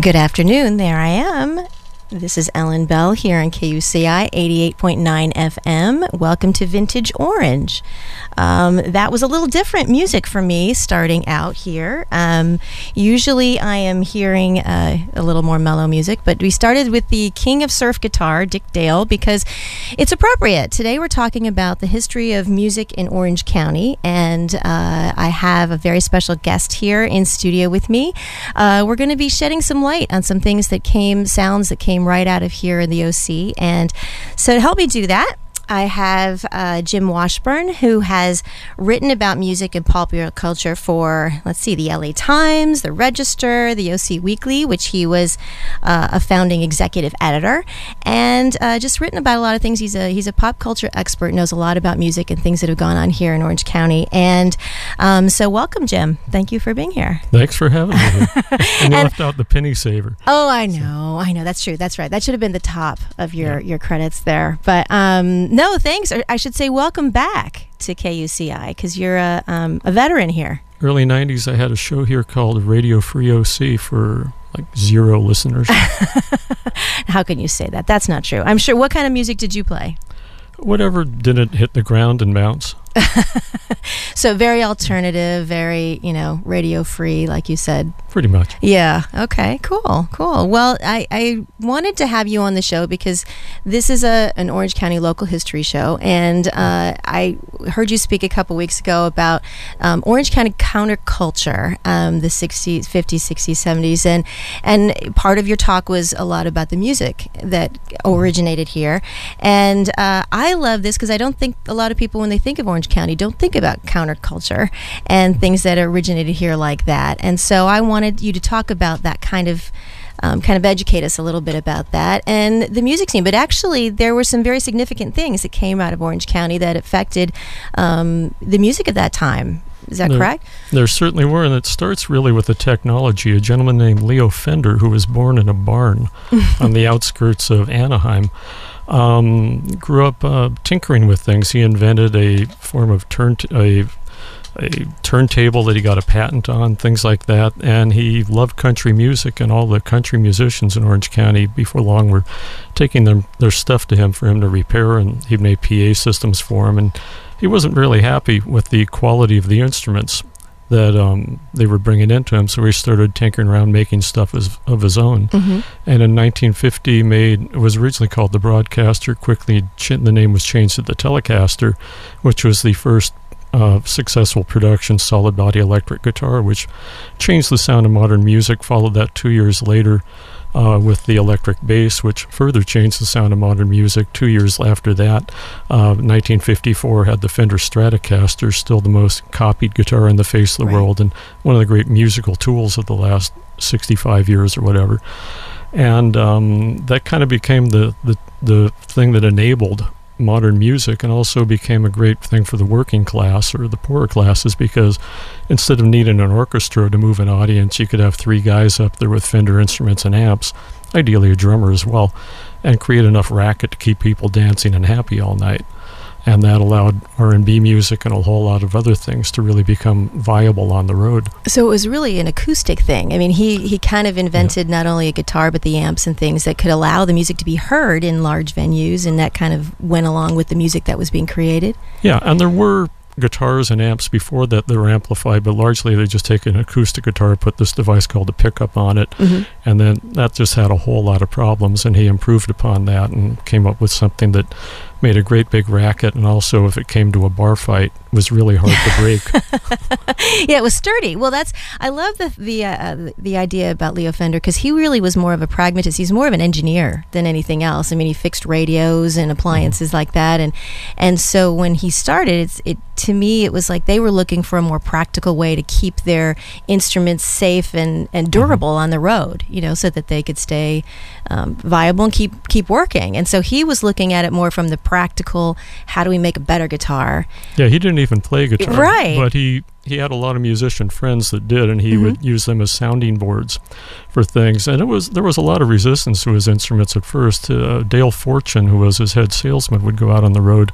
Good afternoon. There I am. This is Ellen Bell here on KUCI 88.9 FM. Welcome to Vintage Orange. Um, that was a little different music for me starting out here. Um, usually I am hearing uh, a little more mellow music, but we started with the king of surf guitar, Dick Dale, because it's appropriate. Today we're talking about the history of music in Orange County, and uh, I have a very special guest here in studio with me. Uh, we're going to be shedding some light on some things that came, sounds that came right out of here in the OC. And so to help me do that, I have uh, Jim Washburn, who has written about music and popular culture for, let's see, the LA Times, the Register, the OC Weekly, which he was uh, a founding executive editor, and uh, just written about a lot of things. He's a he's a pop culture expert, knows a lot about music and things that have gone on here in Orange County. And um, so, welcome, Jim. Thank you for being here. Thanks for having me. and you left out the penny saver. Oh, I know, I know. That's true. That's right. That should have been the top of your yeah. your credits there, but. Um, no, thanks. I should say welcome back to KUCI because you're a, um, a veteran here. Early 90s, I had a show here called Radio Free OC for like zero listeners. How can you say that? That's not true. I'm sure. What kind of music did you play? Whatever didn't hit the ground and bounce. so very alternative, very you know radio free, like you said. Pretty much. Yeah. Okay. Cool. Cool. Well, I, I wanted to have you on the show because this is a an Orange County local history show, and uh, I heard you speak a couple weeks ago about um, Orange County counterculture, um, the '60s, '50s, '60s, '70s, and and part of your talk was a lot about the music that originated here, and uh, I love this because I don't think a lot of people when they think of Orange Orange County don't think about counterculture and things that originated here like that. And so I wanted you to talk about that kind of. Um, kind of educate us a little bit about that and the music scene. But actually, there were some very significant things that came out of Orange County that affected um, the music at that time. Is that there, correct? There certainly were, and it starts really with the technology. A gentleman named Leo Fender, who was born in a barn on the outskirts of Anaheim, um, grew up uh, tinkering with things. He invented a form of turn a a turntable that he got a patent on, things like that. And he loved country music, and all the country musicians in Orange County before long were taking them, their stuff to him for him to repair, and he made PA systems for him. And he wasn't really happy with the quality of the instruments that um, they were bringing into him. So he started tinkering around, making stuff as, of his own. Mm-hmm. And in 1950, made it was originally called the Broadcaster. Quickly, the name was changed to the Telecaster, which was the first uh, successful production solid body electric guitar, which changed the sound of modern music. Followed that two years later uh, with the electric bass, which further changed the sound of modern music. Two years after that, uh, 1954 had the Fender Stratocaster, still the most copied guitar in the face of the right. world, and one of the great musical tools of the last 65 years or whatever. And um, that kind of became the, the the thing that enabled modern music and also became a great thing for the working class or the poorer classes because instead of needing an orchestra to move an audience, you could have three guys up there with Fender instruments and amps, ideally a drummer as well, and create enough racket to keep people dancing and happy all night and that allowed R&B music and a whole lot of other things to really become viable on the road. So it was really an acoustic thing. I mean, he he kind of invented yeah. not only a guitar but the amps and things that could allow the music to be heard in large venues and that kind of went along with the music that was being created. Yeah, and there were guitars and amps before that that were amplified, but largely they just take an acoustic guitar, put this device called a pickup on it, mm-hmm. And then that just had a whole lot of problems. And he improved upon that and came up with something that made a great big racket, and also if it came to a bar fight, was really hard to break. yeah, it was sturdy. Well, that's I love the the uh, the idea about Leo Fender because he really was more of a pragmatist. He's more of an engineer than anything else. I mean, he fixed radios and appliances mm-hmm. like that, and and so when he started, it's it to me it was like they were looking for a more practical way to keep their instruments safe and and mm-hmm. durable mm-hmm. on the road. You know, so that they could stay um, viable and keep keep working. And so he was looking at it more from the practical. How do we make a better guitar? Yeah, he didn't even play guitar, right? But he he had a lot of musician friends that did, and he Mhm. would use them as sounding boards for things. And it was there was a lot of resistance to his instruments at first. Uh, Dale Fortune, who was his head salesman, would go out on the road,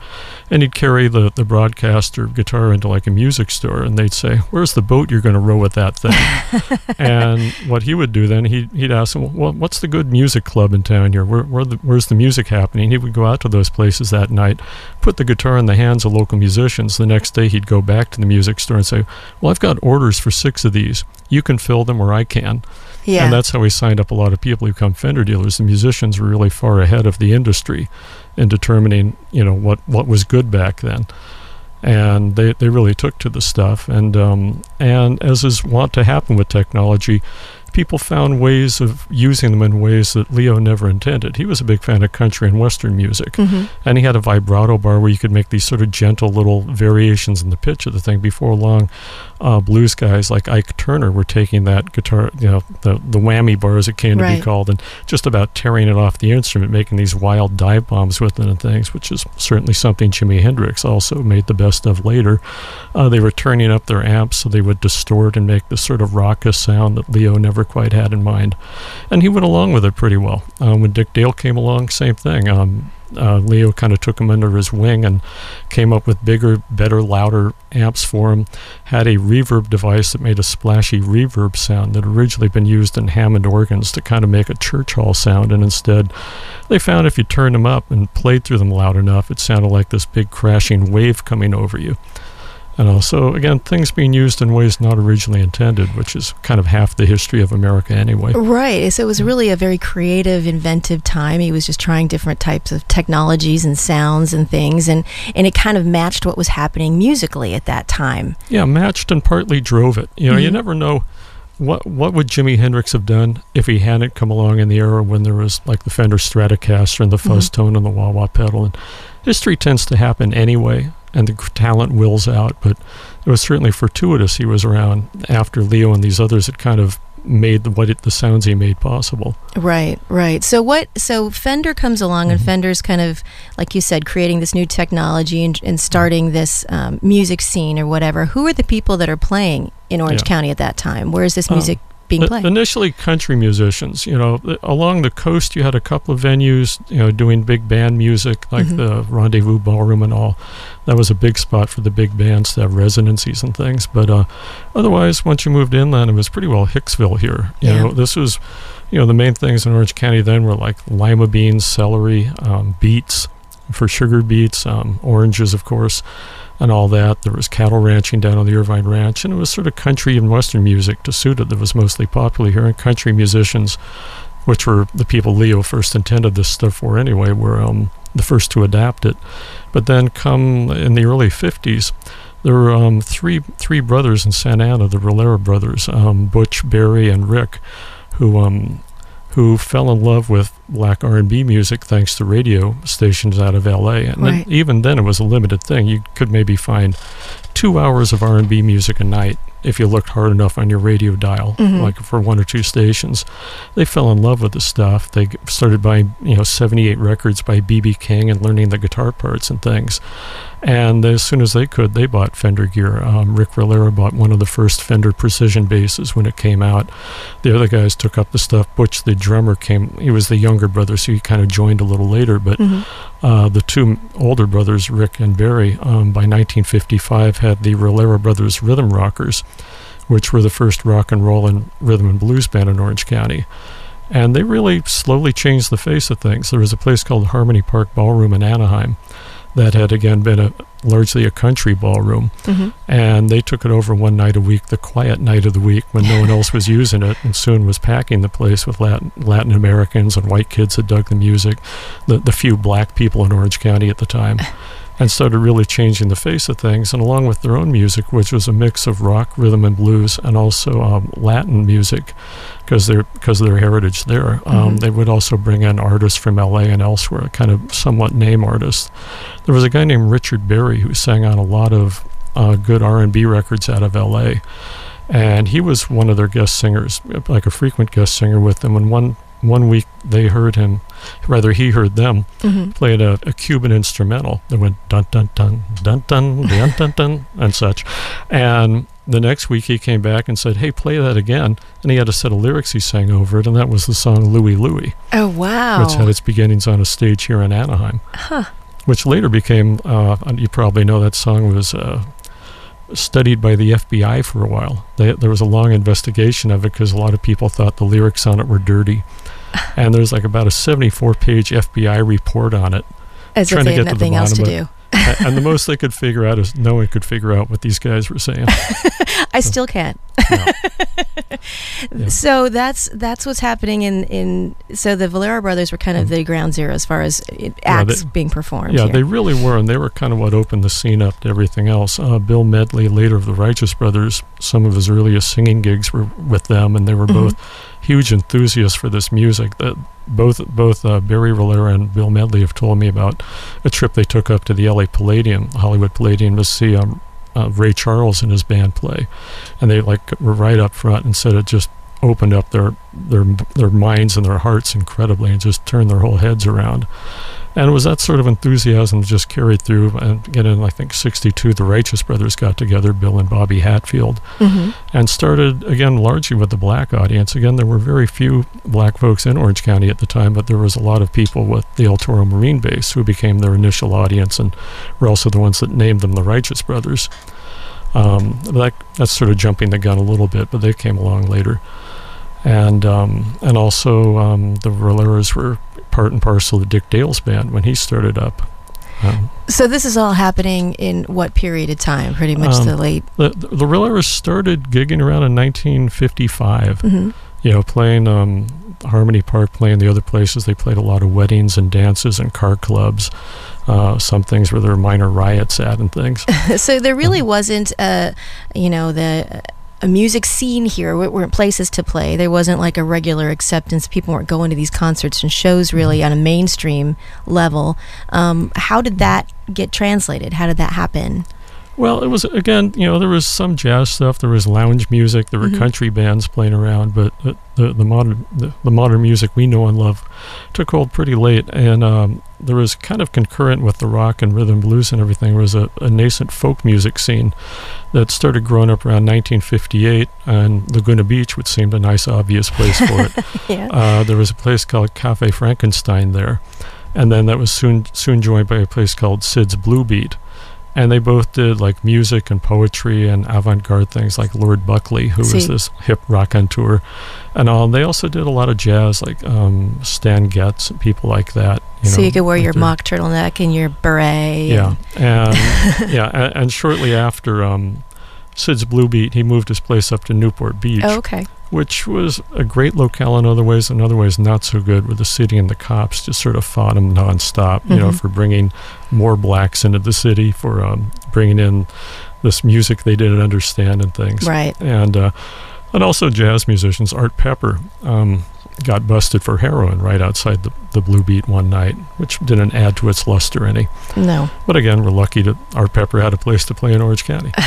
and he'd carry the the broadcaster guitar into like a music store, and they'd say, "Where's the boat you're going to row with that thing?" and what he would do then, he he'd ask them, "Well, what's the good music club in town here? Where, where the, where's the music happening?" He would go out to those places that night, put the guitar in the hands of local musicians. The next day, he'd go back to the music store and say, "Well, I've got orders for six of these. You can fill them, or I can." Yeah. And that's how we signed up a lot of people who become Fender dealers. The musicians were really far ahead of the industry in determining, you know, what, what was good back then. And they, they really took to the stuff. And um, and as is wont to happen with technology, people found ways of using them in ways that Leo never intended. He was a big fan of country and western music. Mhm. And he had a vibrato bar where you could make these sort of gentle little variations in the pitch of the thing. Before long, uh, blues guys like Ike Turner were taking that guitar, you know, the, the whammy bar as it came to Right. be called, and just about tearing it off the instrument, making these wild dive bombs with it and things, which is certainly something Jimi Hendrix also made the best of later. Uh, they were turning up their amps so they would distort and make this sort of raucous sound that Leo never quite had in mind. And he went along with it pretty well. Uh, when Dick Dale came along, same thing. Um, uh, Leo kind of took him under his wing and came up with bigger, better, louder amps for him. Had a reverb device that made a splashy reverb sound that had originally been used in Hammond organs to kind of make a church hall sound. And instead, they found if you turned them up and played through them loud enough, it sounded like this big crashing wave coming over you. And also, again, things being used in ways not originally intended, which is kind of half the history of America anyway. Right. So it was really a very creative, inventive time. He was just trying different types of technologies and sounds and things, and, and it kind of matched what was happening musically at that time. Yeah, matched and partly drove it. You know, you Mhm. never know what what would Jimi Hendrix have done if he hadn't come along in the era when there was like the Fender Stratocaster and the fuzz tone and the wah wah pedal. And history tends to happen anyway, and the talent wills out. But it was certainly fortuitous he was around after Leo and these others had kind of made the, what it, the sounds he made possible. Right, right. So what? So Fender comes along, and Mhm. Fender's kind of, like you said, creating this new technology and, and starting this um, music scene or whatever. Who are the people that are playing in Orange Yeah. County at that time? Where is this Um, music being played? Initially, country musicians. You know, along the coast, you had a couple of venues. You know, doing big band music, like Mhm. the Rendezvous Ballroom and all. That was a big spot for the big bands to have residencies and things. But uh, otherwise, once you moved inland, it was pretty well Hicksville here. You Yeah. know, this was, you know, the main things in Orange County then were like lima beans, celery, um, beets for sugar beets, um, oranges, of course and all that. There was cattle ranching down on the Irvine Ranch, and it was sort of country and western music to suit it that was mostly popular here. And country musicians, which were the people Leo first intended this stuff for anyway, were um, the first to adapt it. But then, come in the early '50s, there were um, three three brothers in Santa Ana, the Rillera brothers, um, Butch, Barry, and Rick, who um, who fell in love with black R&B music thanks to radio stations out of LA. And then- even then it was a limited thing. You could maybe find 2 hours of R&B music a night if you looked hard enough on your radio dial, Mhm. like for one or two stations. They fell in love with the stuff. They started buying, you know, 78 records by BB King and learning the guitar parts and things. And as soon as they could, they bought Fender gear. Um, Rick Rillera bought one of the first Fender Precision basses when it came out. The other guys took up the stuff. Butch, the drummer, came. He was the younger brother, so he kind of joined a little later. But Mhm. uh, the two older brothers, Rick and Barry, um, by 1955 had the Rillera Brothers Rhythm Rockers, which were the first rock and roll and rhythm and blues band in Orange County. And they really slowly changed the face of things. There was a place called Harmony Park Ballroom in Anaheim that had again been a largely a country ballroom Mhm. and they took it over one night a week, the quiet night of the week when no one else was using it, and soon was packing the place with Latin, Latin Americans and white kids that dug the music, the, the few black people in Orange County at the time, and started really changing the face of things. And along with their own music, which was a mix of rock, rhythm, and blues, and also um, Latin music, because their because of their heritage there, um, Mhm. they would also bring in artists from L.A. and elsewhere, kind of somewhat name artists. There was a guy named Richard Berry who sang on a lot of uh, good R&B records out of L.A. And he was one of their guest singers, like a frequent guest singer with them. And one one week they heard him, rather he heard them Mhm. played a, a Cuban instrumental that went dun dun dun dun dun dun dun dun and such. And the next week he came back and said, "Hey, play that again," and he had a set of lyrics he sang over it, and that was the song "Louie Louie," Oh wow. which had its beginnings on a stage here in Anaheim, Huh. which later became. Uh, you probably know that song was. Uh, Studied by the FBI for a while. They, there was a long investigation of it because a lot of people thought the lyrics on it were dirty. And there's like about a 74 page FBI report on it. As if trying to they had get to the nothing else to do. And the most they could figure out is no one could figure out what these guys were saying. I still can't. Yeah. Yeah. So that's that's what's happening in in. So the Rillera brothers were kind of Mm. the ground zero as far as Yeah, acts they- being performed. Yeah, here. they really were, and they were kind of what opened the scene up to everything else. Uh, Bill Medley, later of the Righteous Brothers, some of his earliest singing gigs were with them, and they were both huge enthusiasts for this music. That both both uh, Barry Rillera and Bill Medley have told me about a trip they took up to the L.A. Palladium, Hollywood Palladium, to see um, uh, Ray Charles and his band play, and they like were right up front and said it just opened up their their their minds and their hearts incredibly and just turned their whole heads around. And it was that sort of enthusiasm that just carried through. And again, in I think '62, the Righteous Brothers got together, Bill and Bobby Hatfield, Mhm. and started again largely with the black audience. Again, there were very few black folks in Orange County at the time, but there was a lot of people with the El Toro Marine Base who became their initial audience, and were also the ones that named them the Righteous Brothers. Um, that that's sort of jumping the gun a little bit, but they came along later, and um, and also um, the Rollers were part and parcel of Dick Dale's band when he started up. Um, So this is all happening in what period of time? Pretty much Um, the late. the the Rollers started gigging around in 1955. Mhm. you know, playing um, Harmony Park, playing the other places. They played a lot of weddings and dances and car clubs. Uh, some things where there were minor riots at and things. so there really Uh-huh. wasn't a, you know, the a music scene here. We weren't places to play. There wasn't like a regular acceptance. People weren't going to these concerts and shows really Mm-hmm. on a mainstream level. Um, how did that get translated? How did that happen? Well, it was again, you know, there was some jazz stuff, there was lounge music, there were Mhm. country bands playing around, but the the, the modern the, the modern music we know and love took hold pretty late, and um, there was kind of concurrent with the rock and rhythm blues and everything. There was a, a nascent folk music scene that started growing up around 1958, and Laguna Beach which seemed a nice, obvious place for it. Yeah. Uh, there was a place called Cafe Frankenstein there, and then that was soon soon joined by a place called Sid's Blue Beat, and they both did like music and poetry and avant-garde things like Lord Buckley, who was this hip rock on tour, and all. They also did a lot of jazz, like um, Stan Getz and people like that. You so know, you could wear like your mock turtleneck and your beret. Yeah, and- and yeah, and, and shortly after um, Sid's Blue Beat, he moved his place up to Newport Beach oh, okay. Which was a great locale in other ways, in other ways not so good, where the city and the cops just sort of fought him nonstop, you know, Mhm. for bringing more blacks into the city, for um, bringing in this music they didn't understand and things. Right. And, uh, and also jazz musicians, Art Pepper, um, got busted for heroin right outside the, the Blue Beat one night, which didn't add to its luster any. No. But again, we're lucky that Art Pepper had a place to play in Orange County.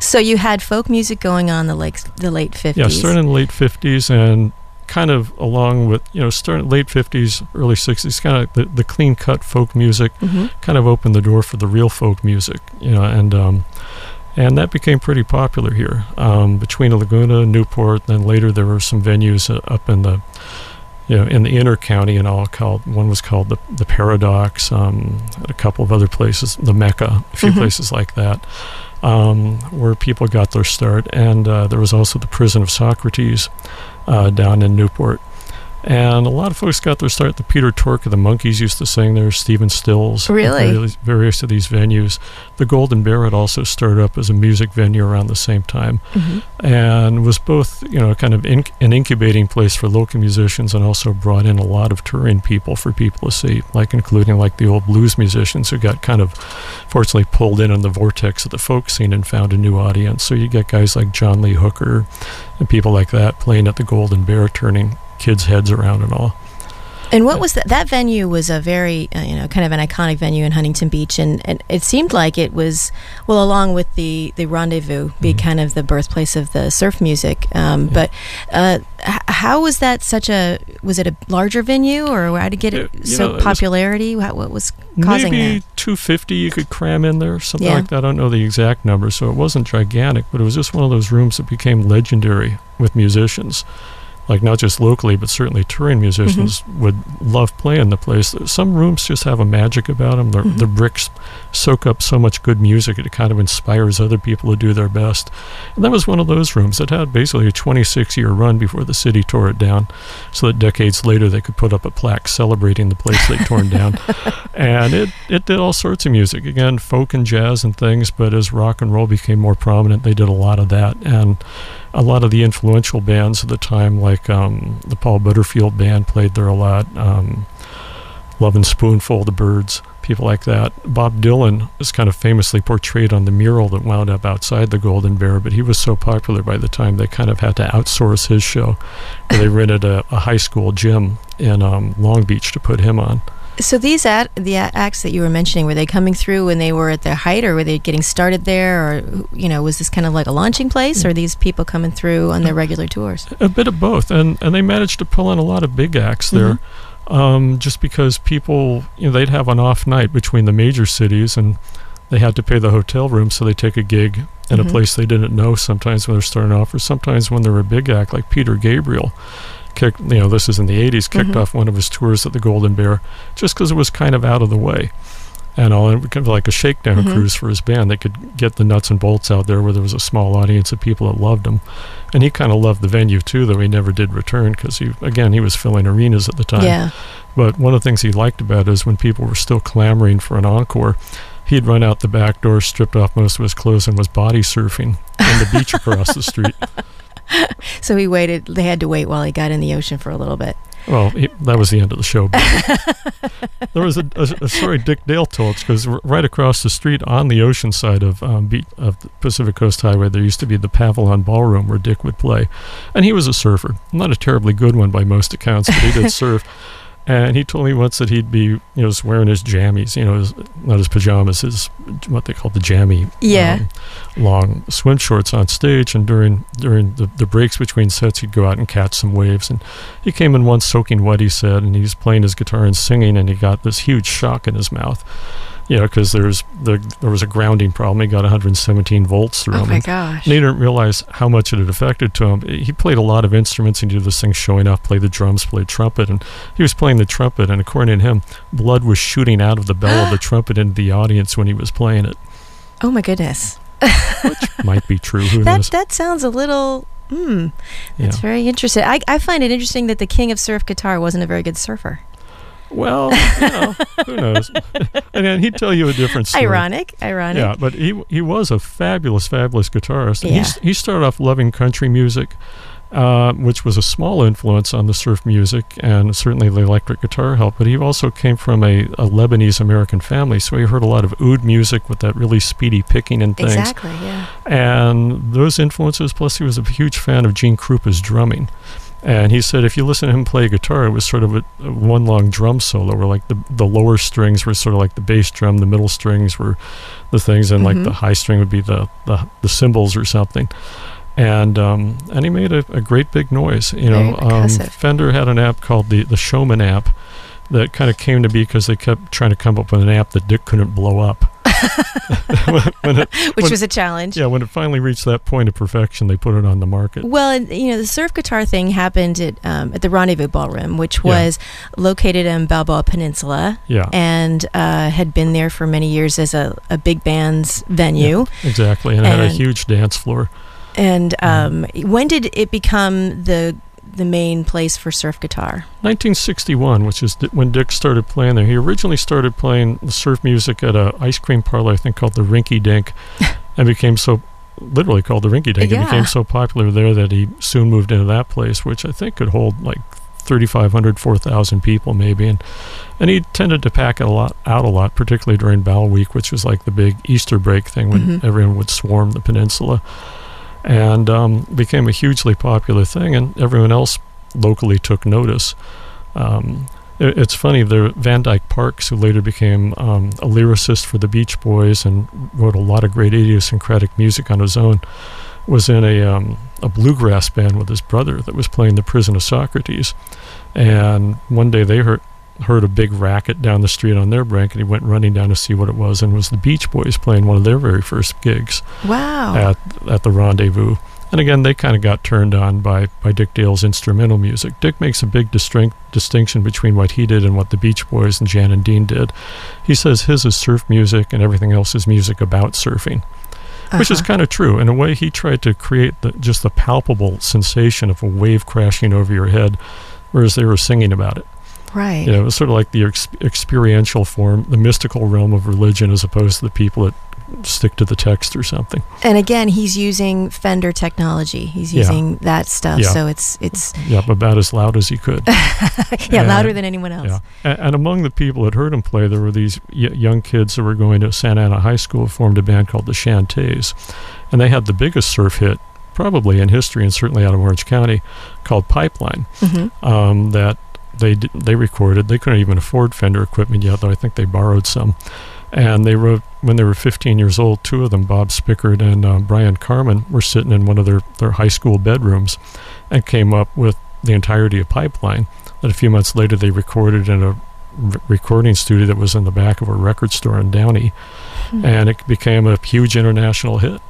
So you had folk music going on the like the late fifties. Yeah, starting in the late 50s and kind of along with, you know, starting late 50s, early 60s, kind of the, the clean cut folk music hmm kind of opened the door for the real folk music, you know, and um, and that became pretty popular here um, between Laguna, Newport, then later there were some venues uh, up in the you know, in the inner county and all called one was called the the Paradox, um, and a couple of other places, the Mecca, a few Mhm. places like that, um, where people got their start. And uh, there was also the Prison of Socrates uh, down in Newport. And a lot of folks got their start. The Peter Tork of the Monkees used to sing there. Stephen Stills. Really? Various, of these venues. The Golden Bear had also started up as a music venue around the same time hmm and was both, you know, kind of inc- an incubating place for local musicians and also brought in a lot of touring people for people to see, like including like the old blues musicians who got kind of fortunately pulled in on the vortex of the folk scene and found a new audience. So you get guys like John Lee Hooker and people like that playing at the Golden Bear, turning kids' heads around and all. And what was that? That venue was a very, uh, you know, kind of an iconic venue in Huntington Beach, and, and it seemed like it was, well, along with the the Rendezvous, be Mhm. kind of the birthplace of the surf music. Um, Yeah. But uh, h- how was that such a? Was it a larger venue, or how to get it Yeah, you so know, it was- popularity? What, what was causing that? Maybe that? 250 you could cram in there, something Yeah. like that. I don't know the exact number, so it wasn't gigantic, but it was just one of those rooms that became legendary with musicians. Like not just locally, but certainly touring musicians Mm-hmm. would love playing the place. Some rooms just have a magic about them. The, Mhm. the bricks soak up so much good music, it kind of inspires other people to do their best. And that was one of those rooms that had basically a 26 year run before the city tore it down, so that decades later they could put up a plaque celebrating the place they'd torn down. And it, it did all sorts of music. Again, folk and jazz and things, but as rock and roll became more prominent, they did a lot of that. And a lot of the influential bands of the time, like um, the Paul Butterfield Band, played there a lot. Um, Lovin' Spoonful, The Byrds, people like that. Bob Dylan is kind of famously portrayed on the mural that wound up outside the Golden Bear, but he was so popular by the time they kind of had to outsource his show. They rented a, a high school gym in um, Long Beach to put him on. So these at the acts that you were mentioning, were they coming through when they were at their height, or were they getting started there, or you know, was this kind of like a launching place, or are these people coming through on their regular tours? A bit of both, and and they managed to pull in a lot of big acts there, um, just because people, you know, they'd have an off night between the major cities, and they had to pay the hotel room, so they take a gig in Mhm. a place they didn't know. Sometimes when they're starting off, or sometimes when they're a big act, like Peter Gabriel. Kicked, you know, this is in the '80s. Kicked Mhm. off one of his tours at the Golden Bear, just because it was kind of out of the way, and all, it was kind of like a shakedown Mhm. cruise for his band. They could get the nuts and bolts out there, where there was a small audience of people that loved him. And he kind of loved the venue too, though he never did return because he, again, he was filling arenas at the time. Yeah. But one of the things he liked about it is when people were still clamoring for an encore, he'd run out the back door, stripped off most of his clothes, and was body surfing on the beach across the street. So he waited. They had to wait while he got in the ocean for a little bit. Well, he, that was the end of the show. there was a, a, a story Dick Dale told because right across the street on the ocean side of um, beat, of the Pacific Coast Highway, there used to be the Pavilion Ballroom where Dick would play, and he was a surfer. Not a terribly good one by most accounts, but he did surf. And he told me once that he'd be, you know, just wearing his jammies, you know, his, not his pajamas, his what they call the jammy, Yeah. um, long swim shorts on stage. And during during the, the breaks between sets, he'd go out and catch some waves. And he came in once soaking wet, he said, and he was playing his guitar and singing, and he got this huge shock in his mouth, you know, because there's there, there was a grounding problem. He got 117 volts through him. Oh him. my gosh. and he didn't realize how much it had affected to him. He played a lot of instruments. He did this thing showing off, played the drums, played trumpet, and he was playing the trumpet. And according to him, blood was shooting out of the bell of the trumpet into the audience when he was playing it. Oh my goodness. Which might be true. Who That knows? that sounds a little. Hmm. Yeah. That's very interesting. I, I find it interesting that the king of surf guitar wasn't a very good surfer. Well, you know, who knows? and then he'd tell you a different story. Ironic. Ironic. Yeah, but he he was a fabulous, fabulous guitarist. Yeah. he's, he started off loving country music, uh, which was a small influence on the surf music, and certainly the electric guitar helped. But he also came from a, a Lebanese American family, so he heard a lot of oud music with that really speedy picking and things. Exactly. Yeah. And those influences, plus he was a huge fan of Gene Krupa's drumming. And he said if you listen to him play guitar, it was sort of a, a one long drum solo where like the, the lower strings were sort of like the bass drum, the middle strings were the things, and Mhm. like the high string would be the, the, the cymbals or something. And um, and he made a, a great big noise. You know, um. Fender had an amp called the, the Showman amp that kind of came to be because they kept trying to come up with an amp that Dick couldn't blow up. when, it, Which When- was a challenge. yeah, when it finally reached that point of perfection, they put it on the market. Well, and, you know, the surf guitar thing happened at um, at the Rendezvous Ballroom, which Yeah. was located in Balboa Peninsula Yeah, and uh, had been there for many years as a, a big band's venue. exactly. And it had a huge dance floor. And um, Mm-hmm. when did it become the the main place for surf guitar? 1961, which is when Dick started playing there. He originally started playing the surf music at a ice cream parlor, I think called the Rinky Dink, and became so literally called the Rinky Dink. It became so popular there that he soon moved into that place, which I think could hold like 3,500, 4,000 people maybe. And and he tended to pack it a lot out a lot, particularly during Bal Week, which was like the big Easter break thing when Mhm. everyone would swarm the peninsula, and um, became a hugely popular thing, and everyone else locally took notice. Um, it, it's funny. There, Van Dyke Parks, who later became um, a lyricist for the Beach Boys and wrote a lot of great idiosyncratic music on his own, was in a um, a bluegrass band with his brother that was playing the Prison of Socrates. And one day they heard heard a big racket down the street on their break, and he went running down to see what it was, and it was the Beach Boys playing one of their very first gigs Wow. at at the Rendezvous. And again, they kind of got turned on by, by Dick Dale's instrumental music. Dick makes a big distinct, distinction between what he did and what the Beach Boys and Jan and Dean did. He says his is surf music and everything else is music about surfing, which is Uh-huh. kind of true. In a way, he tried to create the, just the palpable sensation of a wave crashing over your head, whereas they were singing about it. Right. You know, it was sort of like the ex- experiential form, the mystical realm of religion, as opposed to the people that stick to the text or something. And again, he's using Fender technology. He's Yeah. using that stuff, Yeah. so it's it's Yep, about as loud as he could. yeah And- louder than anyone else. Yeah, and, and among the people that heard him play, there were these y- young kids that were going to Santa Ana High School, formed a band called the Chantays, and they had the biggest surf hit probably in history, and certainly out of Orange County, called Pipeline. hmm Um, that they they recorded. They couldn't even afford Fender equipment yet, though I think they borrowed some. And they wrote when they were 15 years old. Two of them, Bob Spickard and uh, Brian Carman, were sitting in one of their their high school bedrooms, and came up with the entirety of Pipeline. That a few months later they recorded in a recording studio that was in the back of a record store in Downey, Hmm. and it became a huge international hit.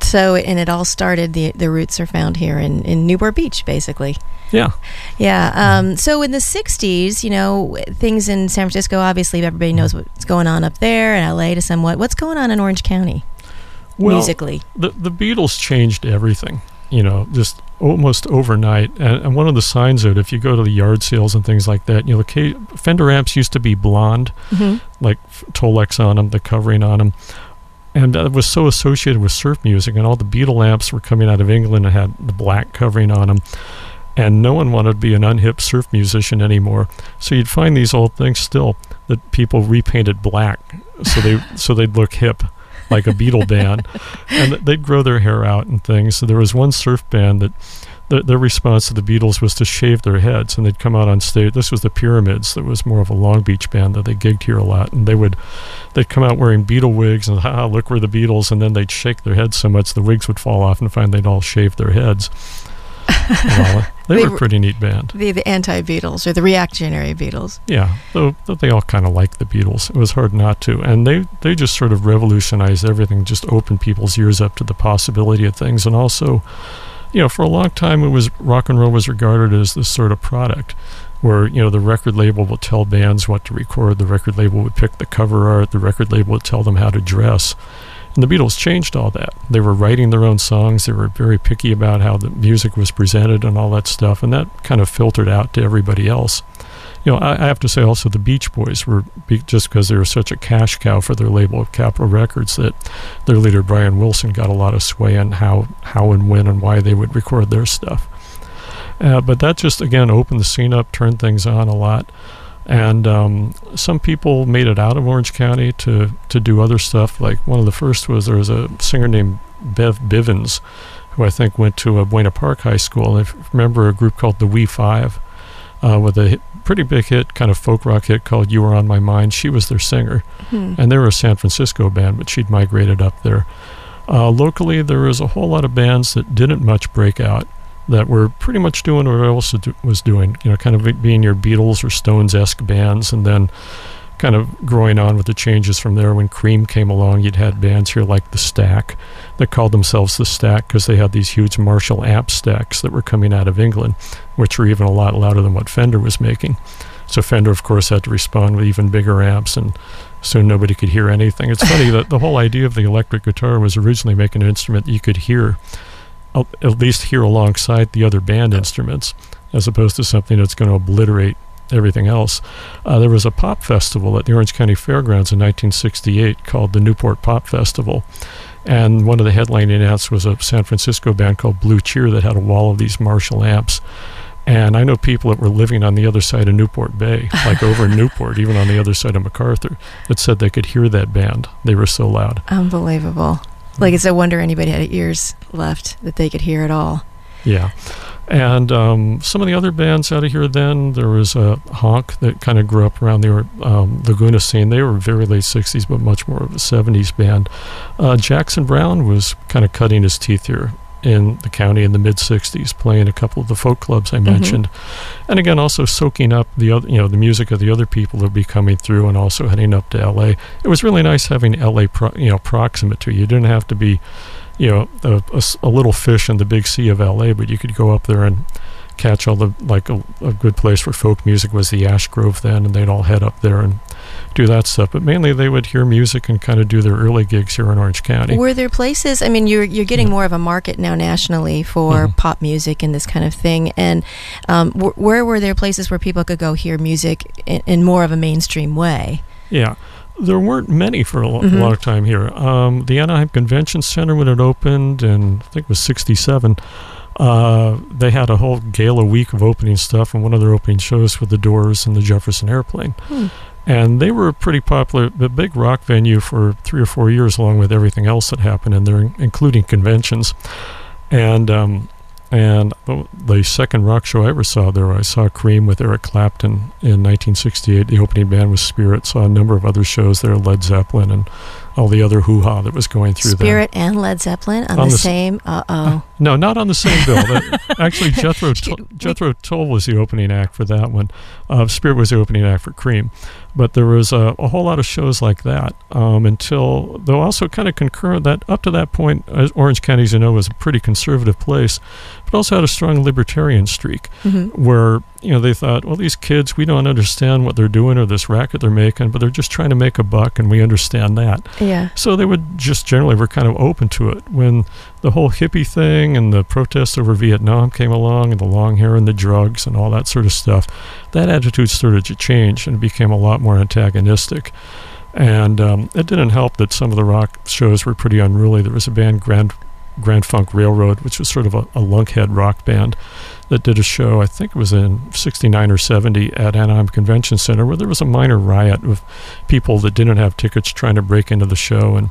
So and it all started. the The roots are found here in in Newport Beach, basically. Yeah, Yeah. Um, so in the '60s, you know, things in San Francisco. Obviously, everybody knows what's going on up there, and LA to somewhat. What's going on in Orange County well, musically? the the Beatles changed everything. You know, just almost overnight. And, and one of the signs of it, if you go to the yard sales and things like that, you know, the Fender amps used to be blonde, hmm like Tolex on them, the covering on them. And that was so associated with surf music, and all the Beatle amps were coming out of England and had the black covering on them. And no one wanted to be an unhip surf musician anymore. So you'd find these old things still that people repainted black, so they so they'd look hip, like a Beatle band, and they'd grow their hair out and things. So there was one surf band that their, their response to the Beatles was to shave their heads, and they'd come out on stage. This was the Pyramids. That was more of a Long Beach band that they gigged here a lot, and they would they'd come out wearing Beatle wigs and ha look we're the Beatles, and then they'd shake their heads so much the wigs would fall off, and find they'd all shaved their heads. well, they, They were a pretty neat band. The the anti Beatles or the reactionary Beatles. Yeah, though, though they all kind of liked the Beatles. It was hard not to. And they, they just sort of revolutionized everything, just opened people's ears up to the possibility of things. And also, you know, for a long time, it was rock and roll was regarded as this sort of product where, you know, the record label would tell bands what to record, the record label would pick the cover art, the record label would tell them how to dress. And the Beatles changed all that. They were writing their own songs. They were very picky about how the music was presented and all that stuff. And that kind of filtered out to everybody else. You know, I, I have to say also the Beach Boys were be, just because they were such a cash cow for their label of Capitol Records that their leader Brian Wilson got a lot of sway on how how and when and why they would record their stuff. Uh, but that just again opened the scene up, turned things on a lot, and um, some people made it out of Orange County to to do other stuff. Like one of the first was there was a singer named Bev Bivens, who I think went to a Buena Park High School. I remember a group called the We Five, uh, with a pretty big hit, kind of folk rock hit called "You Were on My Mind." She was their singer, Hmm. and they were a San Francisco band, but she'd migrated up there. Uh, locally, there was a whole lot of bands that didn't much break out that were pretty much doing what else do- was doing, you know, kind of being your Beatles or Stones esque bands, and then kind of growing on with the changes from there. When Cream came along, you'd had bands here like The Stack that called themselves The Stack because they had these huge Marshall amp stacks that were coming out of England, which were even a lot louder than what Fender was making. So Fender, of course, had to respond with even bigger amps, and soon nobody could hear anything. It's funny that the whole idea of the electric guitar was originally making an instrument that you could hear, at at least hear alongside the other band instruments, as opposed to something that's going to obliterate everything else. Uh, there was a pop festival at the Orange County Fairgrounds in 1968 called the Newport Pop Festival. And one of the headlining acts was a San Francisco band called Blue Cheer that had a wall of these Marshall amps. And I know people that were living on the other side of Newport Bay, like over in Newport, even on the other side of MacArthur, that said they could hear that band. They were so loud. Unbelievable. Like it's a wonder anybody had ears left that they could hear at all. Yeah. And um, some of the other bands out of here then, there was a Honk that kind of grew up around the um, Laguna scene. They were very late 60s, but much more of a 70s band. Uh, Jackson Browne was kind of cutting his teeth here in the county in the mid 60s playing a couple of the folk clubs I Mm-hmm. mentioned and again also soaking up the other you know the music of the other people that would be coming through and also heading up to LA it was really nice having LA pro, you know proximate to you you didn't have to be you know a little fish in the big sea of LA but you could go up there and catch all the like a, a good place for folk music was the Ash Grove then and they'd all head up there and do that stuff but mainly they would hear music and kind of do their early gigs here in Orange County Were there places? I mean, you're you're getting more of a market now nationally for Mhm. pop music and this kind of thing. And um, wh- where were there places where people could go hear music in, in more of a mainstream way? Yeah. There weren't many for a lo- Mhm. long time here. Um, the Anaheim Convention Center, when it opened, and I think it was 67, uh, they had a whole gala week of opening stuff, and one of their opening shows with the Doors and the Jefferson Airplane. Hmm. And they were a pretty popular, a big rock venue for three or four years, along with everything else that happened in there, including conventions. And um, and the, second rock show I ever saw there, I saw Cream with Eric Clapton in 1968. The opening band was Spirit. Saw a number of other shows there, Led Zeppelin, and all the other hoo ha that was going through there. Spirit and Led Zeppelin on, On the the same. Uh oh. No, not on the same bill. Actually, Jethro Tull, Jethro Tull was the opening act for that one. Uh, Spirit was the opening act for Cream, but there was a, a whole lot of shows like that um, until, though, also kind of concurrent that up to that point, as Orange County, as you know, was a pretty conservative place, but also had a strong libertarian streak hmm where you know they thought, well, these kids, we don't understand what they're doing or this racket they're making, but they're just trying to make a buck, and we understand that. Yeah. So they would just generally were kind of open to it. When the whole hippie thing and the protests over Vietnam came along, and the long hair and the drugs and all that sort of stuff, that attitude started to change and became a lot more antagonistic. And um, it didn't help that some of the rock shows were pretty unruly. There was a band, Grand Grand Funk Railroad, which was sort of a, a lunkhead rock band that did a show, I think it was in 69 or 70 at Anaheim Convention Center, where there was a minor riot of people that didn't have tickets trying to break into the show. And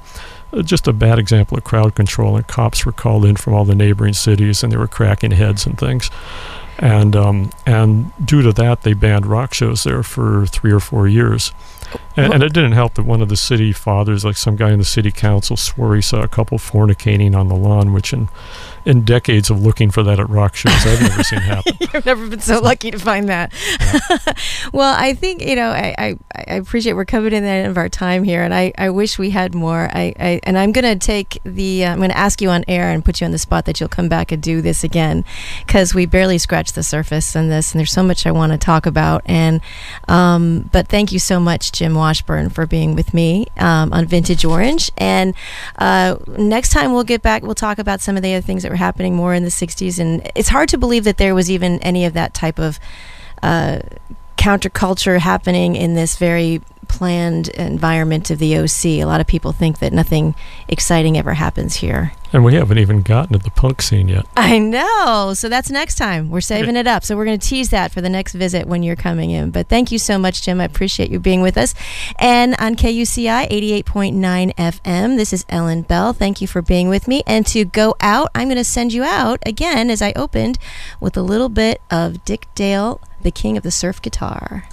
just a bad example of crowd control. And cops were called in from all the neighboring cities and they were cracking heads and things. And, um, and due to that, they banned rock shows there for three or four years. And, and it didn't help that one of the city fathers, like some guy in the city council, swore he saw a couple fornicating on the lawn, which in, in decades of looking for that at rock shows, I've never seen happen. I've never been so lucky to find that. well, I think you know I, I, I appreciate we're coming in the end of our time here, and I, I wish we had more. I, I and I'm gonna take the uh, I'm gonna ask you on air and put you on the spot that you'll come back and do this again because we barely scratched the surface on this, and there's so much I want to talk about. And um, but thank you so much, Jim Washburn, for being with me um, on Vintage Orange. And uh, next time we'll get back, we'll talk about some of the other things that were happening more in the 60s. And it's hard to believe that there was even any of that type of uh, counterculture happening in this very planned environment of the OC. A lot of people think that nothing exciting ever happens here. And we haven't even gotten to the punk scene yet. I know. So that's next time. We're saving it up. So we're going to tease that for the next visit when you're coming in. But thank you so much, Jim. I appreciate you being with us. And on KUCI 88.9 FM, this is Ellen Bell. Thank you for being with me. And to go out, I'm going to send you out again as I opened with a little bit of Dick Dale, the king of the surf guitar.